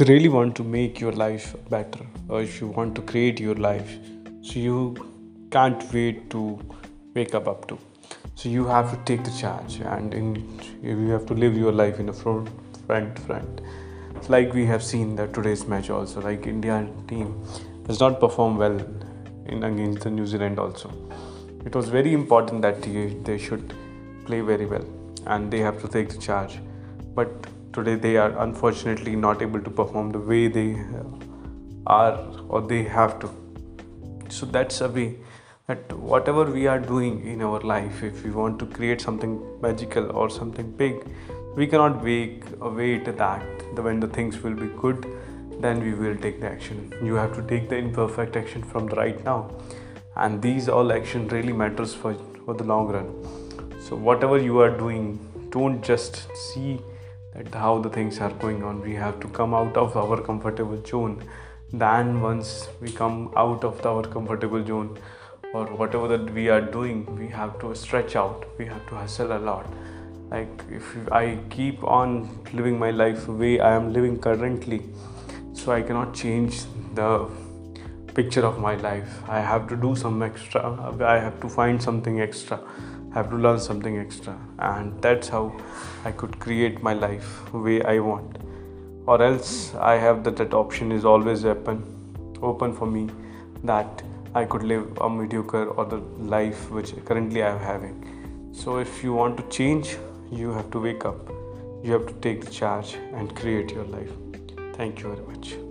you really want to make your life better or if you want to create your life so you can't wait to wake up up to. So you have to take the charge and in, you have to live your life in a front front front. Like we have seen that today's match also like india team does not perform well in against the new zealand also. It was very important that they, they should play very well and they have to take the charge. But today they are unfortunately not able to perform the way they uh, are or they have to. So that's a way that whatever we are doing in our life if we want to create something magical or something big we cannot wait uh, wait that when the things will be good then we will take the action. You have to take the imperfect action from the right now. And these all action really matters for for the long run. So whatever you are doing don't just see that how the things are going on we have to come out of our comfortable zone. Then once we come out of our comfortable zone or whatever that we are doing we have to stretch out we have to hustle a lot. Like if i keep on living my life the way i am living currently so i cannot change the picture of my life. I have to do some extra. I have to find something extra. I have to learn something extra. And that's how i could create my life the way i want. Or else i have that that option is always open open for me that i could live a mediocre or the life which currently i'm having. So if you want to change you have to wake up. You have to take the charge and create your life. Thank you very much